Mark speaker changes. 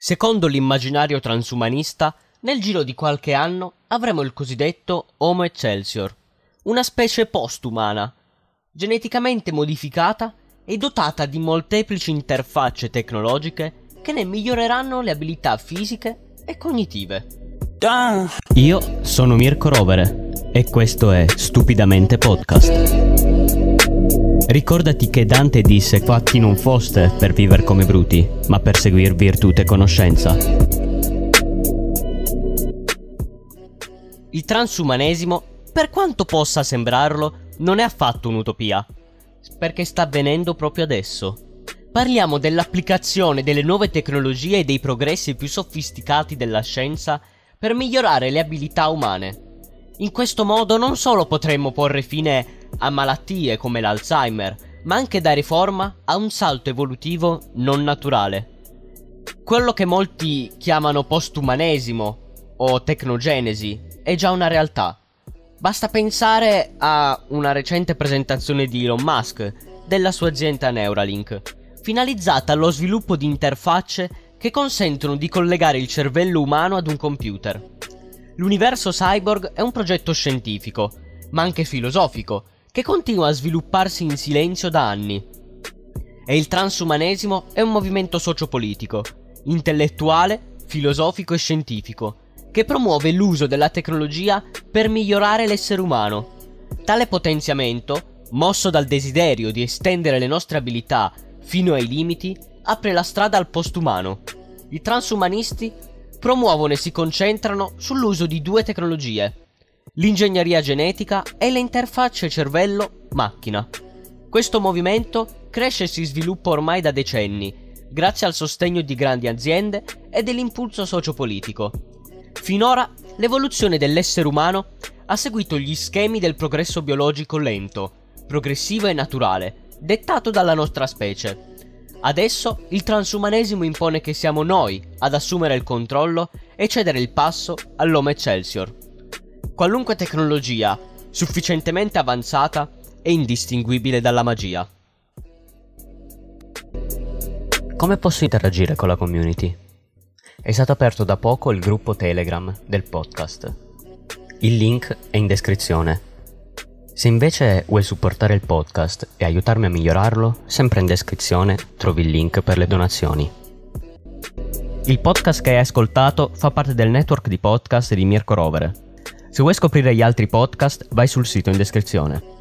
Speaker 1: Secondo l'immaginario transumanista, nel giro di qualche anno avremo il cosiddetto Homo Excelsior, una specie postumana, geneticamente modificata e dotata di molteplici interfacce tecnologiche che ne miglioreranno le abilità fisiche e cognitive. Io sono Mirko Rovere e questo è Stupidamente Podcast. Ricordati che Dante disse fatti non foste per vivere come bruti, ma per seguir virtù e conoscenza. Il transumanesimo, per quanto possa sembrarlo, non è affatto un'utopia, perché sta avvenendo proprio adesso. Parliamo dell'applicazione delle nuove tecnologie e dei progressi più sofisticati della scienza per migliorare le abilità umane. In questo modo non solo potremmo porre fine a malattie come l'Alzheimer, ma anche dare forma a un salto evolutivo non naturale. Quello che molti chiamano postumanesimo o tecnogenesi è già una realtà. Basta pensare a una recente presentazione di Elon Musk della sua azienda Neuralink, finalizzata allo sviluppo di interfacce che consentono di collegare il cervello umano ad un computer. L'universo cyborg è un progetto scientifico, ma anche filosofico, che continua a svilupparsi in silenzio da anni. E il transumanesimo è un movimento sociopolitico, intellettuale, filosofico e scientifico, che promuove l'uso della tecnologia per migliorare l'essere umano. Tale potenziamento, mosso dal desiderio di estendere le nostre abilità fino ai limiti, apre la strada al postumano. I transumanisti promuovono e si concentrano sull'uso di due tecnologie, l'ingegneria genetica e le interfacce cervello-macchina. Questo movimento cresce e si sviluppa ormai da decenni, grazie al sostegno di grandi aziende e dell'impulso sociopolitico. Finora l'evoluzione dell'essere umano ha seguito gli schemi del progresso biologico lento, progressivo e naturale, dettato dalla nostra specie. Adesso il transumanesimo impone che siamo noi ad assumere il controllo e cedere il passo all'Homo Excelsior. Qualunque tecnologia sufficientemente avanzata è indistinguibile dalla magia. Come posso interagire con la community? È stato aperto da poco il gruppo Telegram del podcast. Il link è in descrizione. Se invece vuoi supportare il podcast e aiutarmi a migliorarlo, sempre in descrizione trovi il link per le donazioni. Il podcast che hai ascoltato fa parte del network di podcast di Mirko Rovere se vuoi scoprire gli altri podcast, vai sul sito in descrizione.